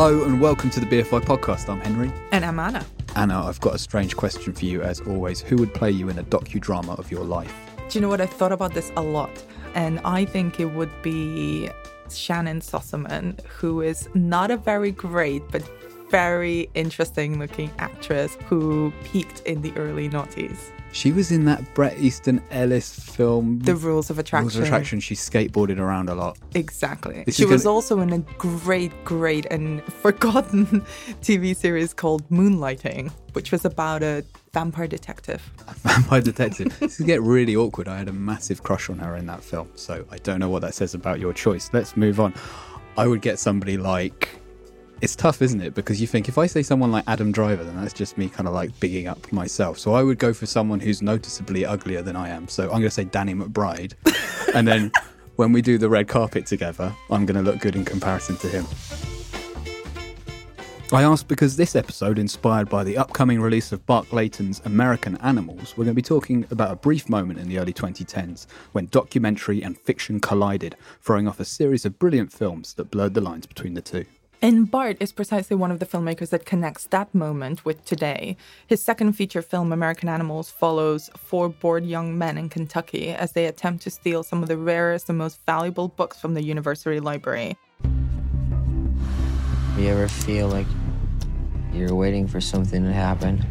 Hello and welcome to the BFI podcast. I'm Henry. And I'm Anna. Anna, I've got a strange question for you as always. Who would play you in a docudrama of your life? Do you know what? I thought about this a lot. And I think it would be Shannyn Sossamon, who is not a very great, but very interesting looking actress who peaked in the early noughties. She was in that Bret Easton Ellis film, The Rules of Attraction. Rules of Attraction. She skateboarded around a lot. Exactly. This she was gonna- also in a great, great and forgotten TV series called Moonlighting, which was about a vampire detective. Vampire Detective. this is get really awkward. I had a massive crush on her in that film, so I don't know what that says about your choice. Let's move on. I would get somebody like. It's tough, isn't it? Because you think if I say someone like Adam Driver, then that's just me kind of like bigging up myself. So I would go for someone who's noticeably uglier than I am. So I'm going to say Danny McBride. and then when we do the red carpet together, I'm going to look good in comparison to him. I asked because this episode, inspired by the upcoming release of Bart Layton's American Animals, we're going to be talking about a brief moment in the early 2010s when documentary and fiction collided, throwing off a series of brilliant films that blurred the lines between the two. And Bart is precisely one of the filmmakers that connects that moment with today. His second feature film, American Animals, follows four bored young men in Kentucky as they attempt to steal some of the rarest and most valuable books from the university library. You ever feel like you're waiting for something to happen?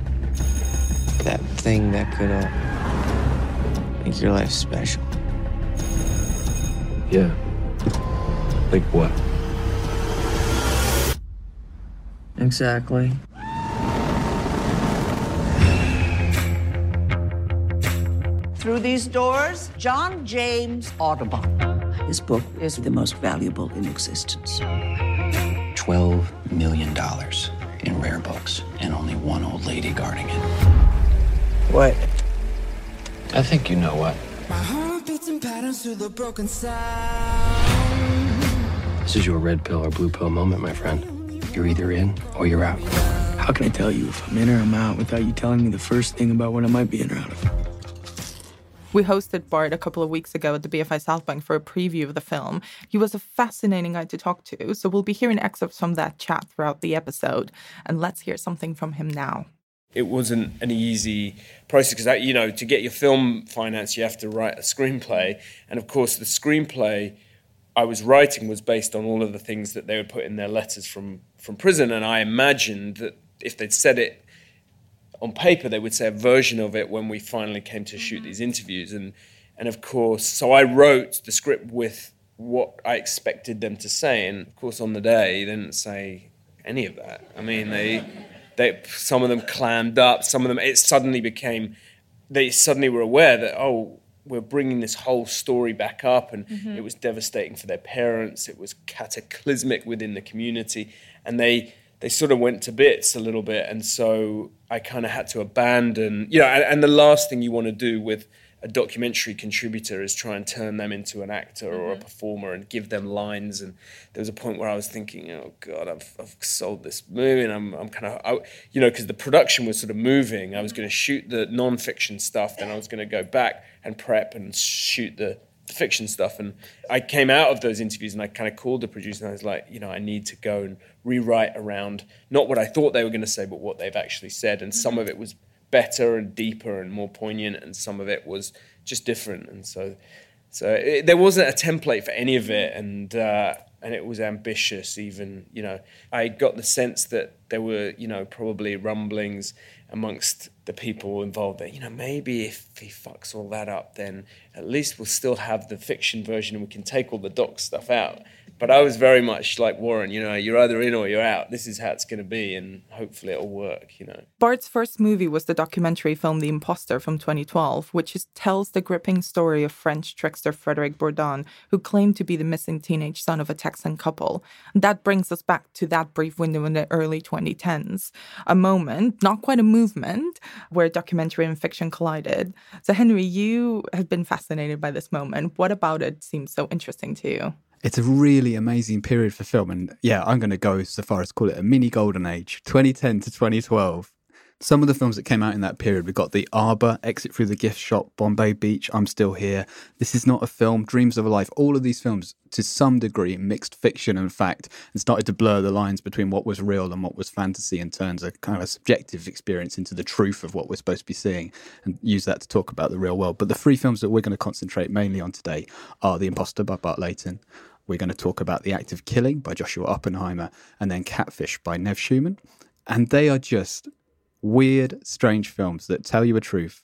That thing that could uh, make your life special. Yeah. Like what? Exactly. Through these doors, John James Audubon. His book is the most valuable in existence. $12 million in rare books, and only one old lady guarding it. What? I think you know what. This is your red pill or blue pill moment, my friend. You're either in or you're out. How can I tell you if I'm in or I'm out without you telling me the first thing about what I might be in or out of? We hosted Bart a couple of weeks ago at the BFI Southbank for a preview of the film. He was a fascinating guy to talk to, so we'll be hearing excerpts from that chat throughout the episode. And let's hear something from him now. it wasn't an easy process because you know to get your film finance you have to write a screenplay and of course the screenplay I was writing was based on all of the things that they would put in their letters from from prison and I imagined that if they'd said it on paper they would say a version of it when we finally came to shoot mm-hmm. these interviews. And and of course so I wrote the script with what I expected them to say. And of course on the day they didn't say any of that. I mean they they some of them clammed up. Some of them it suddenly became they suddenly were aware that oh we're bringing this whole story back up and mm-hmm. it was devastating for their parents. It was cataclysmic within the community and they they sort of went to bits a little bit and so i kind of had to abandon you know and, and the last thing you want to do with a documentary contributor is try and turn them into an actor or a mm-hmm. performer and give them lines. And there was a point where i was thinking oh god i've, I've sold this movie and i'm, I'm kind of I, you know because the production was sort of moving. I was mm-hmm. going to shoot the non-fiction stuff then i was going to go back and prep and shoot the fiction stuff. And I came out of those interviews and I kind of called the producer and I was like, you know, I need to go and rewrite around not what I thought they were going to say, but what they've actually said. And some mm-hmm. of it was better and deeper and more poignant, and some of it was just different. And so, so it, there wasn't a template for any of it, and uh, and it was ambitious. Even you know, I got the sense that there were you know probably rumblings amongst the people involved that you know maybe if he fucks all that up, then at least we'll still have the fiction version, and we can take all the doc stuff out. But I was very much like Warren, you know, you're either in or you're out. This is how it's going to be, and hopefully it'll work, you know. Bart's first movie was the documentary film The Imposter from 2012, which is, tells the gripping story of French trickster Frederic Bourdin, who claimed to be the missing teenage son of a Texan couple. That brings us back to that brief window in the early 2010s, a moment, not quite a movement, where documentary and fiction collided. So, Henry, you have been fascinated by this moment. What about it seems so interesting to you? It's a really amazing period for film. And yeah, I'm going to go so far as call it a mini golden age, 2010 to 2012. Some of the films that came out in that period, we got The Arbor, Exit Through the Gift Shop, Bombay Beach, I'm Still Here, This Is Not a Film, Dreams of a Life. All of these films, to some degree, mixed fiction and fact and started to blur the lines between what was real and what was fantasy and turns a kind of a subjective experience into the truth of what we're supposed to be seeing and use that to talk about the real world. But the three films that we're going to concentrate mainly on today are The Imposter by Bart Layton, we're going to talk about The Act of Killing by Joshua Oppenheimer and then Catfish by Nev Schulman. And they are just weird, strange films that tell you a truth,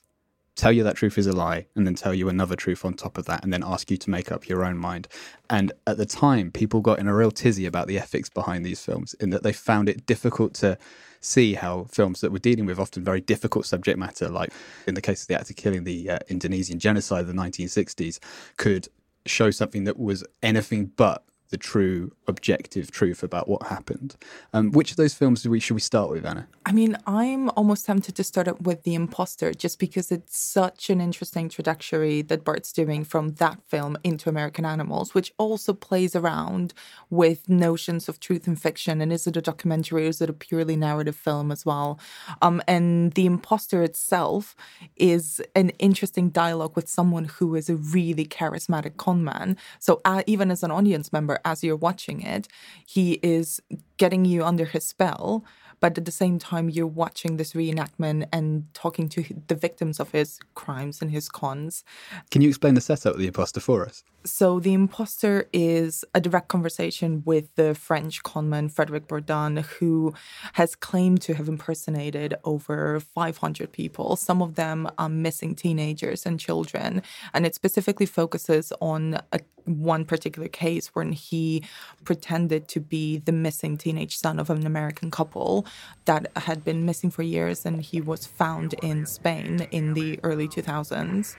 tell you that truth is a lie, and then tell you another truth on top of that, and then ask you to make up your own mind. And at the time, people got in a real tizzy about the ethics behind these films, in that they found it difficult to see how films that were dealing with often very difficult subject matter, like in the case of the act of killing the uh, Indonesian genocide of the 1960s, could show something that was anything but the true objective truth about what happened. Um, which of those films do we should we start with, Anna? I mean, I'm almost tempted to start up with The Imposter just because it's such an interesting trajectory that Bart's doing from that film into American Animals, which also plays around with notions of truth and fiction. And is it a documentary or is it a purely narrative film as well? Um, and The Imposter itself is an interesting dialogue with someone who is a really charismatic conman. So uh, even as an audience member, as you're watching it, he is getting you under his spell but at the same time you're watching this reenactment and talking to the victims of his crimes and his cons. Can you explain the setup of the imposter for us? So the imposter is a direct conversation with the French conman Frederic Bourdin, who has claimed to have impersonated over 500 people. Some of them are missing teenagers and children, and it specifically focuses on a, one particular case when he pretended to be the missing teenage son of an American couple that had been missing for years, and he was found in Spain in the early 2000s.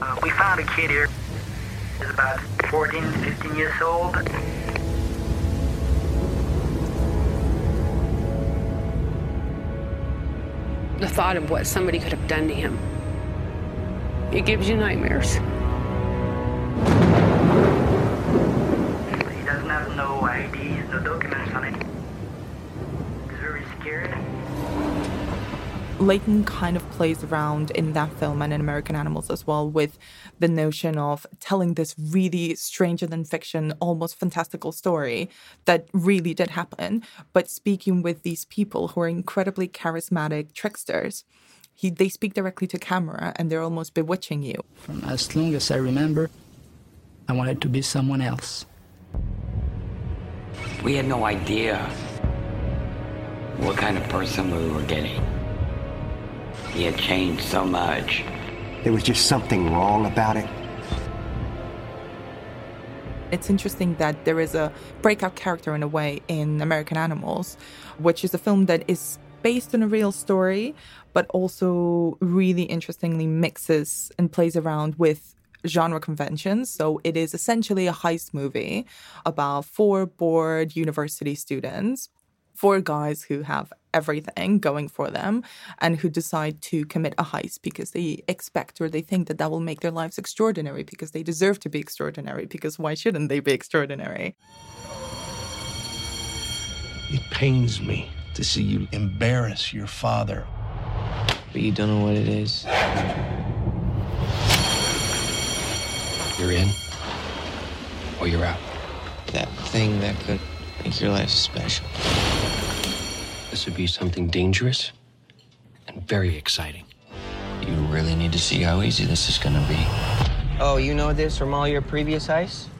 Uh, we found a kid here. He's about 14, 15 years old. The thought of what somebody could have done to him, it gives you nightmares. Layton kind of plays around in that film and in American Animals as well with the notion of telling this really stranger than fiction, almost fantastical story that really did happen, but speaking with these people who are incredibly charismatic tricksters. He, they speak directly to camera and they're almost bewitching you. From as long as I remember, I wanted to be someone else. We had no idea what kind of person we were getting. He had changed so much. There was just something wrong about it. It's interesting that there is a breakout character in a way in American Animals, which is a film that is based on a real story, but also really interestingly mixes and plays around with genre conventions. So it is essentially a heist movie about four bored university students four guys who have everything going for them and who decide to commit a heist because they expect or they think that that will make their lives extraordinary because they deserve to be extraordinary because why shouldn't they be extraordinary it pains me to see you embarrass your father but you don't know what it is you're in or you're out. That thing that could make your life special. This would be something dangerous and very exciting. You really need to see how easy this is gonna be. Oh, you know this from all your previous ice?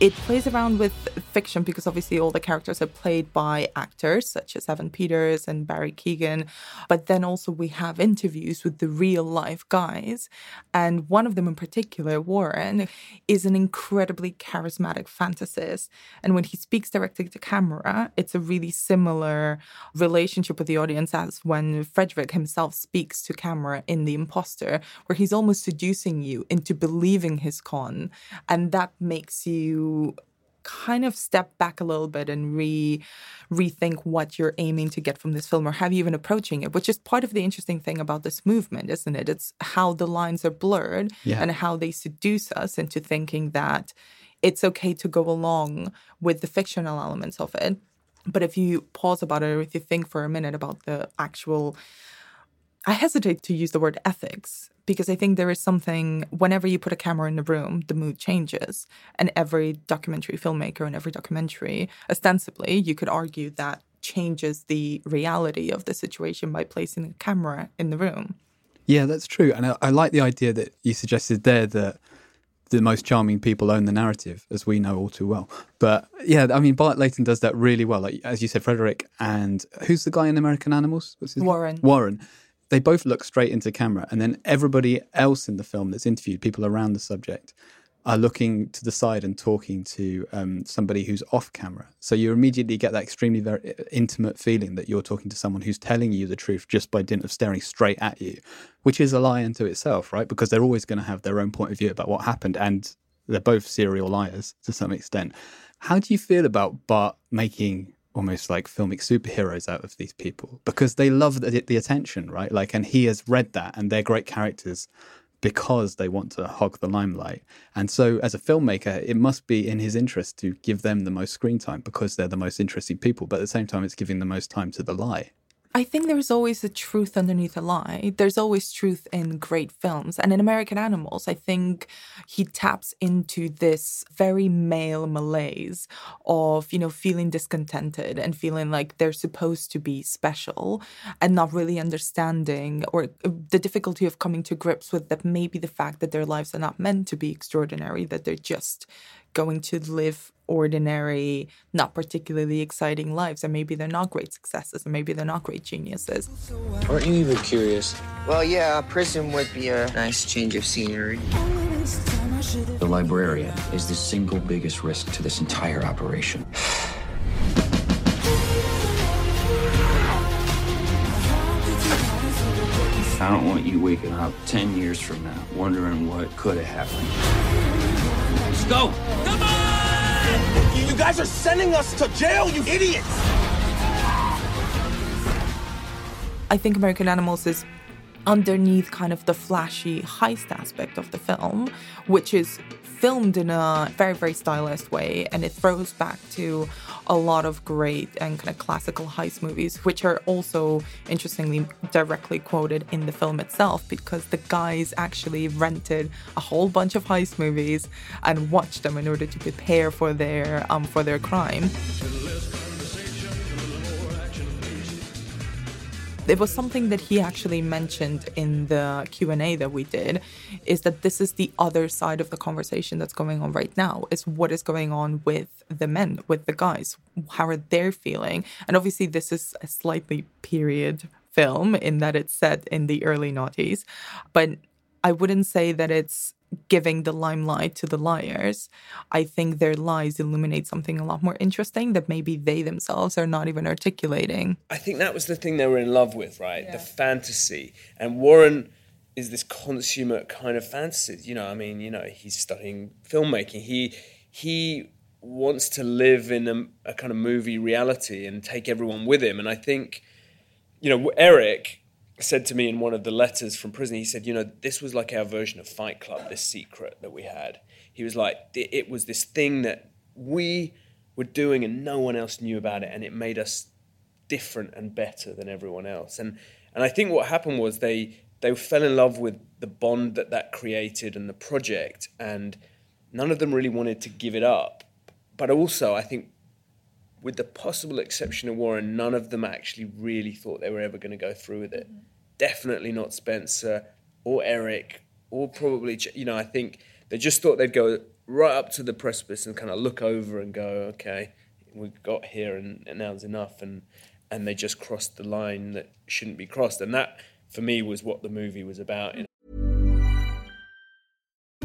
It plays around with fiction because obviously all the characters are played by actors such as Evan Peters and Barry Keoghan. But then also we have interviews with the real life guys. And one of them in particular, Warren, is an incredibly charismatic fantasist. And when he speaks directly to camera, it's a really similar relationship with the audience as when Frederick himself speaks to camera in The Imposter, where he's almost seducing you into believing his con. And that makes you kind of step back a little bit and re rethink what you're aiming to get from this film or how you even approaching it which is part of the interesting thing about this movement isn't it it's how the lines are blurred Yeah. and how they seduce us into thinking that it's okay to go along with the fictional elements of it but if you pause about it or if you think for a minute about the actual I hesitate to use the word ethics because I think there is something, whenever you put a camera in the room, the mood changes. And every documentary filmmaker and every documentary, ostensibly, you could argue that changes the reality of the situation by placing a camera in the room. Yeah, that's true. And I, I like the idea that you suggested there that the most charming people own the narrative, as we know all too well. But yeah, I mean, Bart Layton does that really well. Like, as you said, Frederick and who's the guy in American Animals? What's his name? Warren. They both look straight into camera. And then everybody else in the film that's interviewed, people around the subject, are looking to the side and talking to um, somebody who's off camera. So you immediately get that extremely very intimate feeling that you're talking to someone who's telling you the truth just by dint of staring straight at you, which is a lie unto itself, right? Because they're always going to have their own point of view about what happened, and they're both serial liars to some extent. How do you feel about Bart making almost like filmic superheroes out of these people because they love the, the attention, right? Like, and he has read that, and they're great characters because they want to hog the limelight. And so, as a filmmaker, it must be in his interest to give them the most screen time because they're the most interesting people. But at the same time, it's giving the most time to the lie. I think there's always a truth underneath a lie. There's always truth in great films. And in American Animals, I think he taps into this very male malaise of, you know, feeling discontented and feeling like they're supposed to be special and not really understanding or uh, the difficulty of coming to grips with that maybe the fact that their lives are not meant to be extraordinary, that they're just going to live ordinary, not particularly exciting lives. And maybe they're not great successes, and maybe they're not great geniuses. Aren't you even curious? Well, yeah, prison would be a nice change of scenery. The librarian is the single biggest risk to this entire operation. I don't want you waking up 10 years from now wondering what could have happened. Let's go! Come on! You guys are sending us to jail, you idiots! I think American Animals is underneath kind of the flashy heist aspect of the film, which is filmed in a very, very stylized way. And it throws back to a lot of great and kind of classical heist movies, which are also interestingly directly quoted in the film itself because the guys actually rented a whole bunch of heist movies and watched them in order to prepare for their um, for their crime. It was something that he actually mentioned in the q&a that we did is that this is the other side of the conversation that's going on right now is what is going on with the men with the guys. How are they feeling? And obviously this is a slightly period film in that it's set in the early noughties but i wouldn't say that it's giving the limelight to the liars, I think their lies illuminate something a lot more interesting that maybe they themselves are not even articulating. I think that was the thing they were in love with, right? The fantasy. And Warren is this consummate kind of fantasy. You know, I mean, you know, he's studying filmmaking. He he wants to live in a, a kind of movie reality and take everyone with him. And I think, you know, Eric said to me in one of the letters from prison, he said, you know, this was like our version of Fight Club, this secret that we had. He was like, it was this thing that we were doing and no one else knew about it, and it made us different and better than everyone else. And and I think what happened was they they fell in love with the bond that that created and the project, and none of them really wanted to give it up. But also, I think, with the possible exception of Warren, none of them actually really thought they were ever going to go through with it. Mm-hmm. Definitely not Spencer or Eric or probably, you know, I think they just thought they'd go right up to the precipice and kind of look over and go, okay, we got here and, and now's enough. And, and they just crossed the line that shouldn't be crossed. And that, for me, was what the movie was about.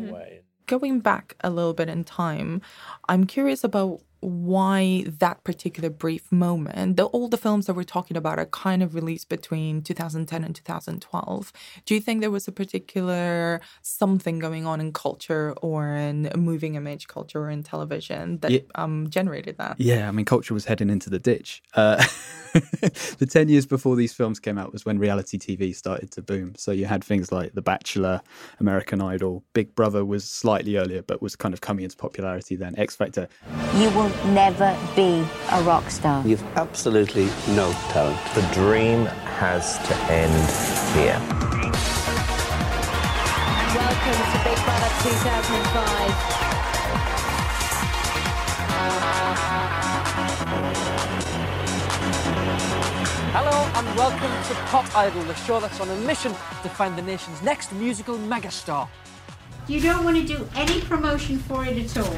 Mm. Going back a little bit in time, I'm curious about why that particular brief moment, the, all the films that we're talking about are kind of released between 2010 and 2012. Do you think there was a particular something going on in culture or in moving image culture or in television that Yeah. um, generated that? Yeah, I mean, culture was heading into the ditch. Uh, the 10 years before these films came out was when reality TV started to boom. So you had things like The Bachelor, American Idol, Big Brother was slightly earlier, but was kind of coming into popularity then. X Factor. You will never be a rock star. You've absolutely no talent. The dream has to end here. Welcome to Big Brother 2005. Hello and welcome to Pop Idol, the show that's on a mission to find the nation's next musical megastar. You don't want to do any promotion for it at all.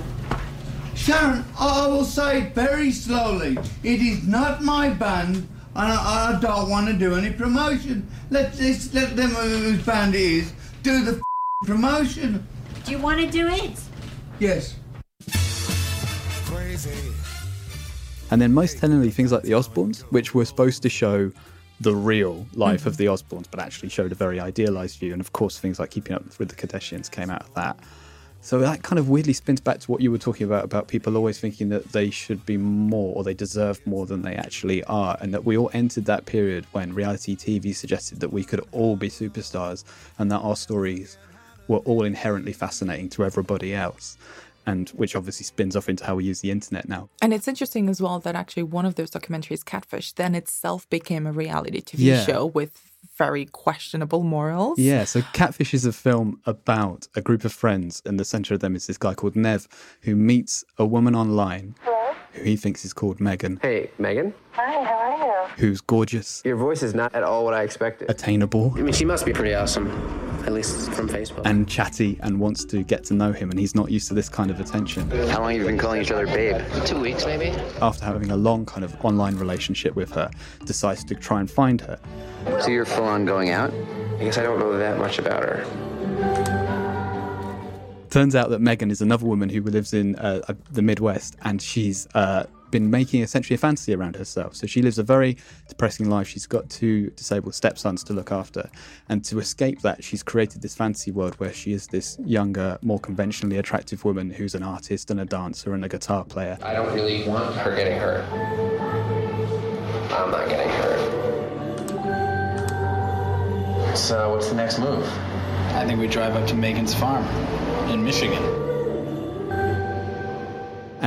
Sharon, I will say it very slowly. It is not my band, and I, I don't want to do any promotion. Let this, let them whose band it is do the promotion. Do you want to do it? Yes. And then most tellingly, things like the Osbournes, which were supposed to show the real life of the Osbournes, but actually showed a very idealized view. And of course, things like Keeping Up with the Kardashians came out of that. So that kind of weirdly spins back to what you were talking about about people always thinking that they should be more or they deserve more than they actually are, and that we all entered that period when reality TV suggested that we could all be superstars and that our stories were all inherently fascinating to everybody else. And which obviously spins off into how we use the internet now. And it's interesting as well that actually one of those documentaries, Catfish, then itself became a reality TV Yeah. show with very questionable morals. Yeah, so Catfish is a film about a group of friends, and the center of them is this guy called Nev, who meets a woman online who he thinks is called Megan, Hey, Megan. Hi, how are you? who's gorgeous, Your voice is not at all what I expected. attainable, I mean, she must be pretty awesome, at least from Facebook. and chatty, and wants to get to know him, and he's not used to this kind of attention. How long have you been calling each other babe? Two weeks, maybe. After having a long kind of online relationship with her, decides to try and find her. So you're full on going out? I guess I don't know that much about her. Turns out that Megan is another woman who lives in uh, uh, the Midwest, and she's uh, been making essentially a fantasy around herself. So she lives a very depressing life. She's got two disabled stepsons to look after, and to escape that, she's created this fantasy world where she is this younger, more conventionally attractive woman who's an artist and a dancer and a guitar player. I don't really want her getting hurt. I'm not getting hurt. So what's the next move? I think we drive up to Megan's farm in Michigan.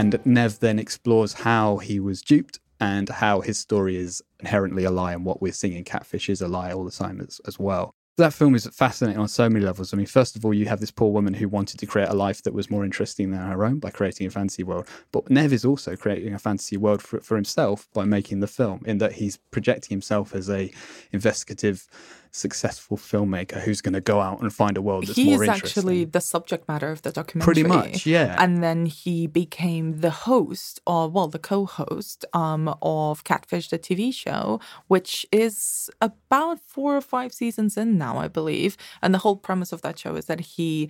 And Nev then explores how he was duped and how his story is inherently a lie and what we're seeing in Catfish is a lie all the time as, as well. That film is fascinating on so many levels. I mean, first of all, you have this poor woman who wanted to create a life that was more interesting than her own by creating a fantasy world. But Nev is also creating a fantasy world for, for himself by making the film, in that he's projecting himself as a investigative successful filmmaker who's going to go out and find a world that's he more is interesting. actually the subject matter of the documentary. Pretty much, yeah. And then he became the host, or well, the co-host um, of Catfish, the TV show, which is about four or five seasons in now, I believe. And the whole premise of that show is that he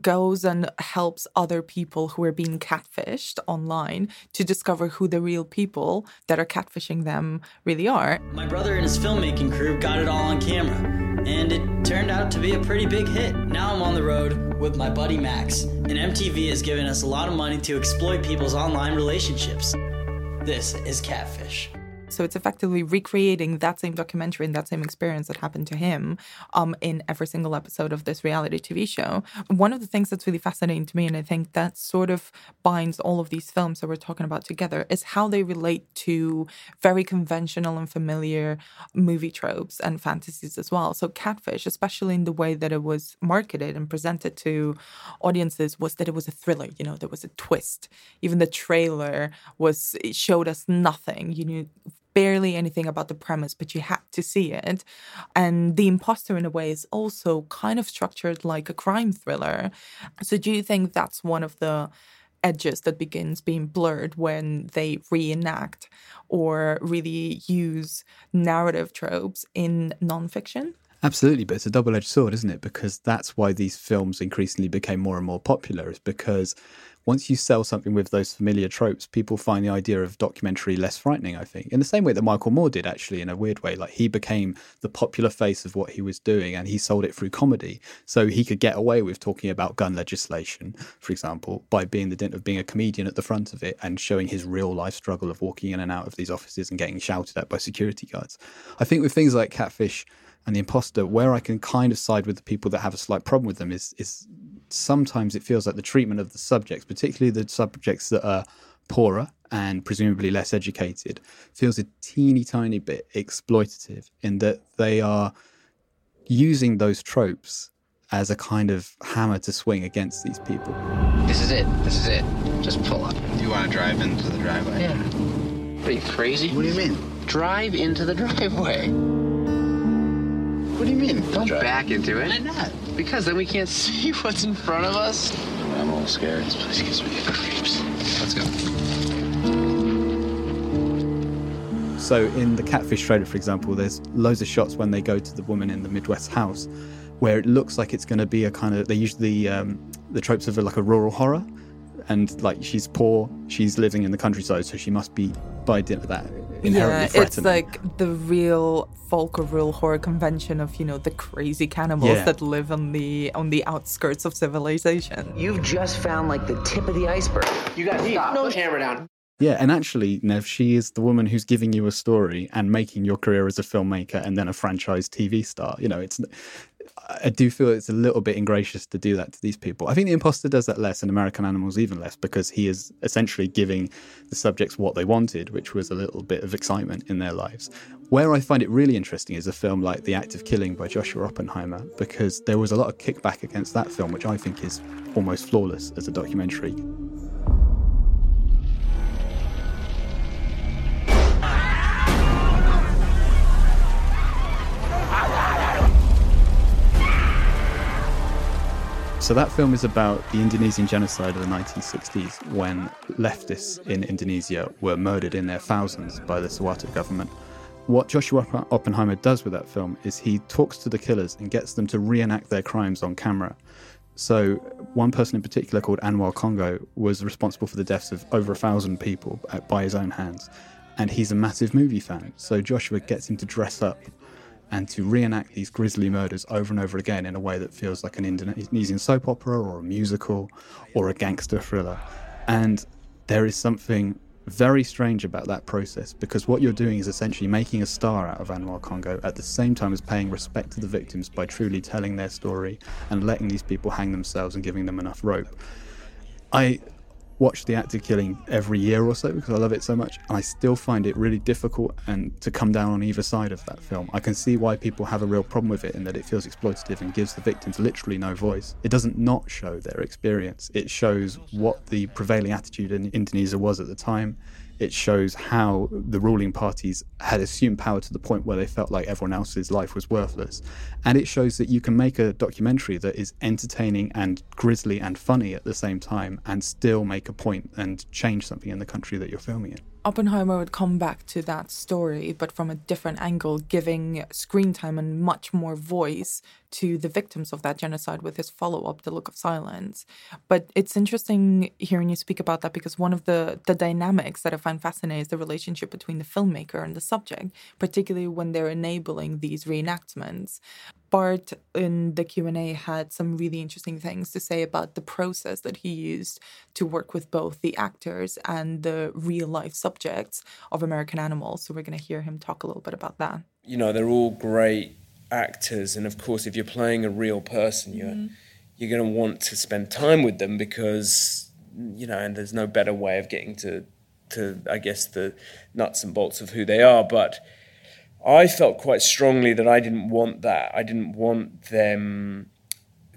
goes and helps other people who are being catfished online to discover who the real people that are catfishing them really are. My brother and his filmmaking crew got it all on camera, and it turned out to be a pretty big hit. Now I'm on the road with my buddy Max, and MTV has given us a lot of money to exploit people's online relationships. This is Catfish. So it's effectively recreating that same documentary and that same experience that happened to him um, in every single episode of this reality TV show. One of the things that's really fascinating to me, and I think that sort of binds all of these films that we're talking about together, is how they relate to very conventional and familiar movie tropes and fantasies as well. So Catfish, especially in the way that it was marketed and presented to audiences, was that it was a thriller. You know, there was a twist. Even the trailer was showed us nothing. You knew barely anything about the premise, but you had to see it. And The Imposter, in a way, is also kind of structured like a crime thriller. So, do you think that's one of the edges that begins being blurred when they reenact or really use narrative tropes in nonfiction? Absolutely, but it's a double edged sword, isn't it? Because that's why these films increasingly became more and more popular, is because once you sell something with those familiar tropes, people find the idea of documentary less frightening, I think. In the same way that Michael Moore did, actually, in a weird way. Like he became the popular face of what he was doing and he sold it through comedy. So he could get away with talking about gun legislation, for example, by being the dint of being a comedian at the front of it and showing his real life struggle of walking in and out of these offices and getting shouted at by security guards. I think with things like Catfish, and the imposter, where I can kind of side with the people that have a slight problem with them is is sometimes it feels like the treatment of the subjects, particularly the subjects that are poorer and presumably less educated, feels a teeny tiny bit exploitative in that they are using those tropes as a kind of hammer to swing against these people. This is it. This is it. Just pull up. You want to drive into the driveway? Yeah. What are you crazy? What do you mean? Drive into the driveway. What do you mean? Don't Drive. back into it. Why not? Because then we can't see what's in front of us. I'm a little scared. This place gives me the creeps. Let's go. So in the Catfish trailer, for example, there's loads of shots when they go to the woman in the Midwest house, where it looks like it's going to be a kind of they use the um, the tropes of a, like a rural horror, and like she's poor, she's living in the countryside, so she must be by dint of that inherently yeah, threatening. it's like the real folk or real horror convention of you know the crazy cannibals Yeah. that live on the on the outskirts of civilization. You've just found like the tip of the iceberg. You guys stop. Put the camera down. Yeah, and actually, Nev, she is the woman who's giving you a story and making your career as a filmmaker and then a franchise TV star. You know, it's. I do feel it's a little bit ingracious to do that to these people. I think the imposter does that less, and American Animals even less, because he is essentially giving the subjects what they wanted, which was a little bit of excitement in their lives. Where I find it really interesting is a film like The Act of Killing by Joshua Oppenheimer, because there was a lot of kickback against that film, which I think is almost flawless as a documentary. So that film is about the Indonesian genocide of the 1960s when leftists in Indonesia were murdered in their thousands by the Suharto government. What Joshua Oppenheimer does with that film is he talks to the killers and gets them to reenact their crimes on camera. So one person in particular called Anwar Congo was responsible for the deaths of over a thousand people by his own hands. And he's a massive movie fan. So Joshua gets him to dress up and to reenact these grisly murders over and over again in a way that feels like an Indonesian soap opera or a musical or a gangster thriller. And there is something very strange about that process because what you're doing is essentially making a star out of Anwar Congo at the same time as paying respect to the victims by truly telling their story and letting these people hang themselves and giving them enough rope. I watch the Act of Killing every year or so because I love it so much. I still find it really difficult and to come down on either side of that film. I can see why people have a real problem with it in that it feels exploitative and gives the victims literally no voice. It doesn't not show their experience. It shows what the prevailing attitude in Indonesia was at the time. It shows how the ruling parties had assumed power to the point where they felt like everyone else's life was worthless. And it shows that you can make a documentary that is entertaining and grisly and funny at the same time and still make a point and change something in the country that you're filming in. Oppenheimer would come back to that story, but from a different angle, giving screen time and much more voice to the victims of that genocide with his follow up, The Look of Silence. But it's interesting hearing you speak about that because one of the, the dynamics that I find fascinating is the relationship between the filmmaker and the subject, particularly when they're enabling these reenactments. Bart in the Q&A had some really interesting things to say about the process that he used to work with both the actors and the real life subjects of American Animals. So we're going to hear him talk a little bit about that. You know, they're all great actors and of course if you're playing a real person, you're mm-hmm. you're going to want to spend time with them because you know, and there's no better way of getting to to I guess the nuts and bolts of who they are, but I felt quite strongly that I didn't want that. I didn't want them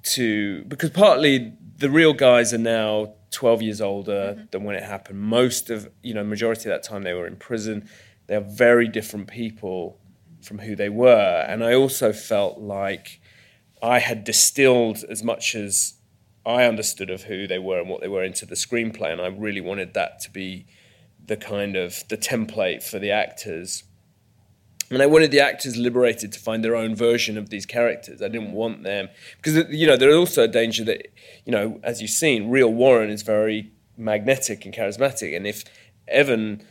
to because partly the real guys are now 12 years older mm-hmm. than when it happened. Most of, you know, majority of that time they were in prison. They are very different people from who they were. And I also felt like I had distilled as much as I understood of who they were and what they were into the screenplay. And I really wanted that to be the kind of the template for the actors and I wanted the actors liberated to find their own version of these characters. I didn't want them because you know there's also a danger that you know as you've seen, real Warren is very magnetic and charismatic, and if Evan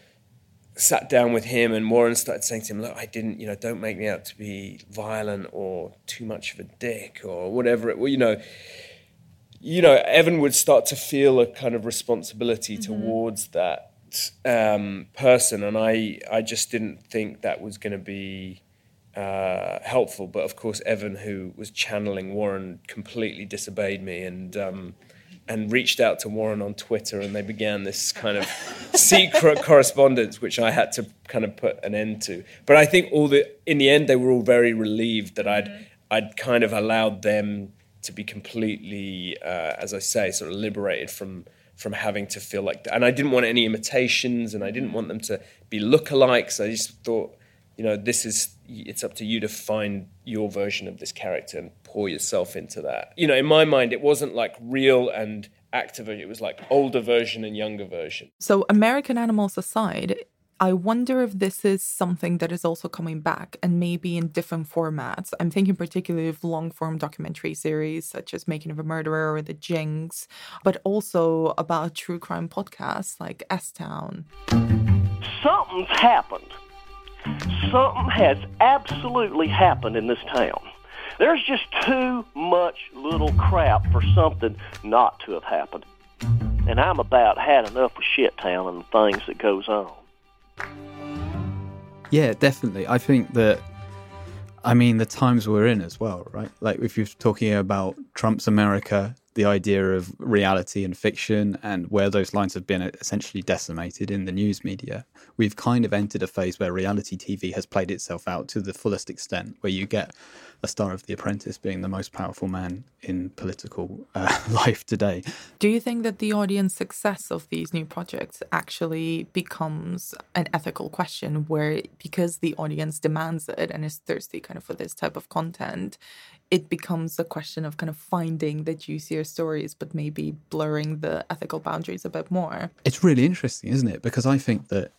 sat down with him and Warren started saying to him, "Look, I didn't, you know, don't make me out to be violent or too much of a dick or whatever it, well, you know." You know, Evan would start to feel a kind of responsibility mm-hmm. towards that um, person, and I I just didn't think that was going to be uh, helpful. But of course, Evan, who was channeling Warren, completely disobeyed me and. Um, and reached out to Warren on Twitter, and they began this kind of secret correspondence, which I had to kind of put an end to. But I think all the in the end, they were all very relieved that I'd mm-hmm. I'd kind of allowed them to be completely, uh, as I say, sort of liberated from from having to feel like that. And I didn't want any imitations and I didn't want them to be lookalikes. I just thought, you know, this is, it's up to you to find your version of this character and pour yourself into that. You know, in my mind, it wasn't like real and active, it was like older version and younger version. So, American Animals aside, I wonder if this is something that is also coming back and maybe in different formats. I'm thinking particularly of long form documentary series such as Making of a Murderer or The Jinx, but also about true crime podcasts like S Town. Something's happened. Something has absolutely happened in this town. There's just too much little crap for something not to have happened. And I'm about had enough of shit town and the things that goes on. Yeah, definitely. I think that, I mean, the times we're in as well, right? Like, if you're talking about Trump's America, the idea of reality and fiction and where those lines have been essentially decimated in the news media, we've kind of entered a phase where reality TV has played itself out to the fullest extent, where you get a star of The Apprentice being the most powerful man in political uh, life today. Do you think that the audience success of these new projects actually becomes an ethical question where, because the audience demands it and is thirsty kind of for this type of content, it becomes a question of kind of finding the juicier stories, but maybe blurring the ethical boundaries a bit more? It's really interesting, isn't it? Because I think that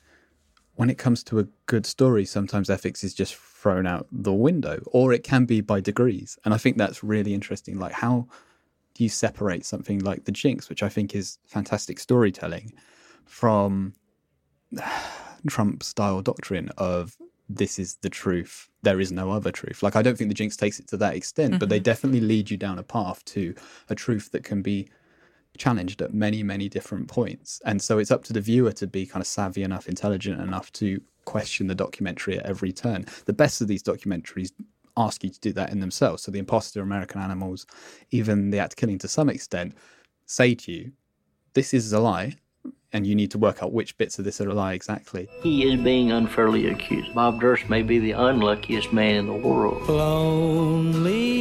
when it comes to a good story, sometimes ethics is just thrown out the window, or it can be by degrees. And I think that's really interesting. Like, how do you separate something like The Jinx, which I think is fantastic storytelling, from Trump style doctrine of this is the truth, there is no other truth? Like, I don't think The Jinx takes it to that extent, mm-hmm. but they mm-hmm. definitely lead you down a path to a truth that can be challenged at many, many different points. And so it's up to the viewer to be kind of savvy enough, intelligent enough to question the documentary at every turn. The best of these documentaries ask you to do that in themselves. So the imposter, American Animals, even the act killing to some extent, say to you, this is a lie, and you need to work out which bits of this are a lie exactly. He is being unfairly accused. Bob Durst may be the unluckiest man in the world. Lonely.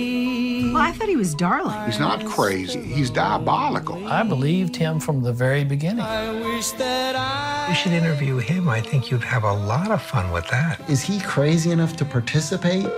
Well, I thought he was darling. He's not crazy. He's diabolical. I believed him from the very beginning. I wish that I. You should interview him. I think you'd have a lot of fun with that. Is he crazy enough to participate?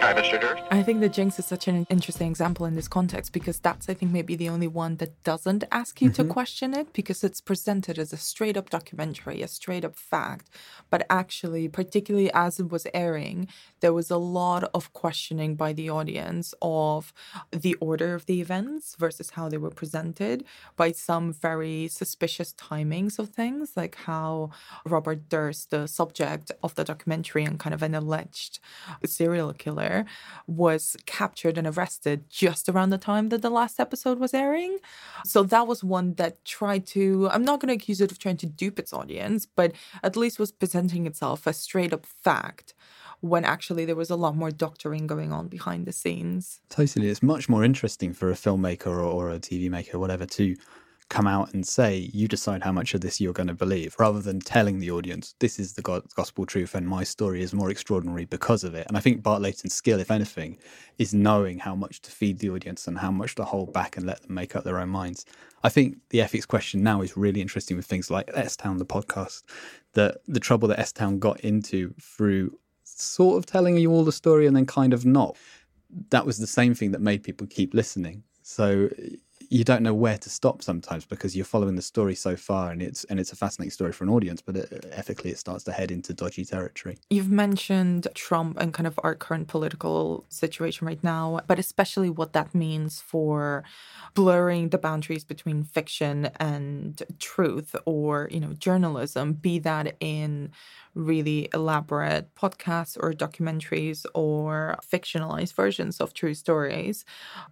Hi, Mr. Durst. I think the Jinx is such an interesting example in this context because that's, I think, maybe the only one that doesn't ask you Mm-hmm. to question it because it's presented as a straight up documentary, a straight up fact. But actually, particularly as it was airing, there was a lot of questioning by the audience of the order of the events versus how they were presented, by some very suspicious timings of things, like how Robert Durst, the subject of the documentary and kind of an alleged serial killer, was captured and arrested just around the time that the last episode was airing. So that was one that tried to, I'm not going to accuse it of trying to dupe its audience, but at least was presenting itself as straight up fact when actually there was a lot more doctoring going on behind the scenes. Totally. It's much more interesting for a filmmaker or, or a TV maker, whatever, to come out and say, you decide how much of this you're going to believe, rather than telling the audience, this is the go- gospel truth and my story is more extraordinary because of it. And I think Bart Layton's skill, if anything, is knowing how much to feed the audience and how much to hold back and let them make up their own minds. I think the ethics question now is really interesting with things like S Town, the podcast, that the trouble that S Town got into through sort of telling you all the story and then kind of not. That was the same thing that made people keep listening. So you don't know where to stop sometimes because you're following the story so far and it's and it's a fascinating story for an audience but it, ethically it starts to head into dodgy territory You've mentioned Trump and kind of our current political situation right now, but especially what that means for blurring the boundaries between fiction and truth or, you know, journalism, be that in really elaborate podcasts or documentaries or fictionalized versions of true stories.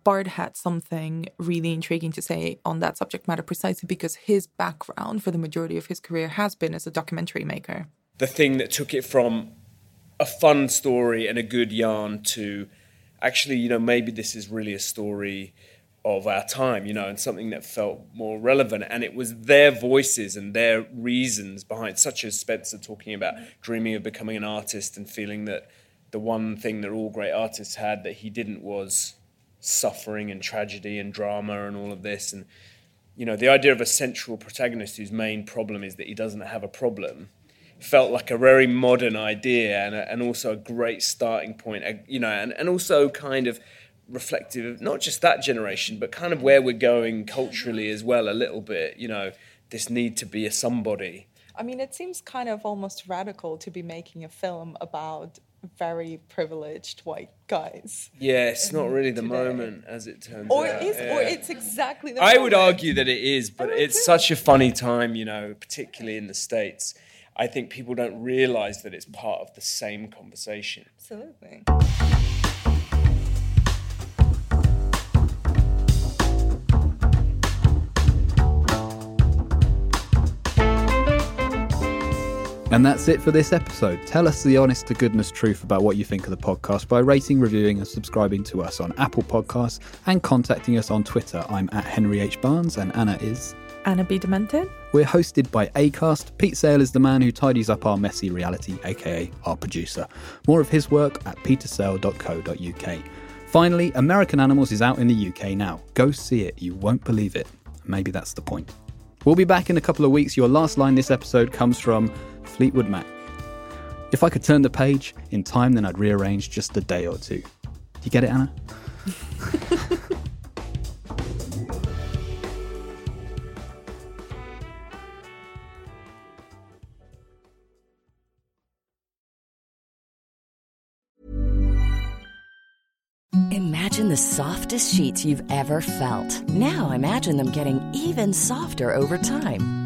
Bart had something really intriguing to say on that subject matter precisely because his background for the majority of his career has been as a documentary maker. the thing that took it from a fun story and a good yarn to actually, you know, maybe this is really a story of our time, you know, and something that felt more relevant. And it was their voices and their reasons behind, such as Spencer talking about dreaming of becoming an artist and feeling that the one thing that all great artists had that he didn't was suffering and tragedy and drama and all of this. And, you know, the idea of a central protagonist whose main problem is that he doesn't have a problem felt like a very modern idea and, a, and also a great starting point, uh, you know, and, and also kind of reflective of not just that generation, but kind of where we're going culturally as well, a little bit, you know, this need to be a somebody. I mean, it seems kind of almost radical to be making a film about very privileged white guys. Yeah, it's not mm-hmm. really the today. moment as it turns Or out. it is, yeah. or it's exactly the I would argue that it is, but it's such a funny time, you know, particularly in the States. I think people don't realize that it's part of the same conversation. Absolutely. And that's it for this episode. Tell us the honest to goodness truth about what you think of the podcast by rating, reviewing, and subscribing to us on Apple Podcasts and contacting us on Twitter. I'm at Henry H. Barnes and Anna is. Anna B. Demented. We're hosted by Acast. Pete Sale is the man who tidies up our messy reality, aka our producer. More of his work at petersale.co.uk. Finally, American Animals is out in the UK now. Go see it, you won't believe it. Maybe that's the point. We'll be back in a couple of weeks. Your last line this episode comes from Fleetwood Mac. If I could turn the page in time, then I'd rearrange just a day or two. Do you get it, Anna? Imagine the softest sheets you've ever felt. Now imagine them getting even softer over time.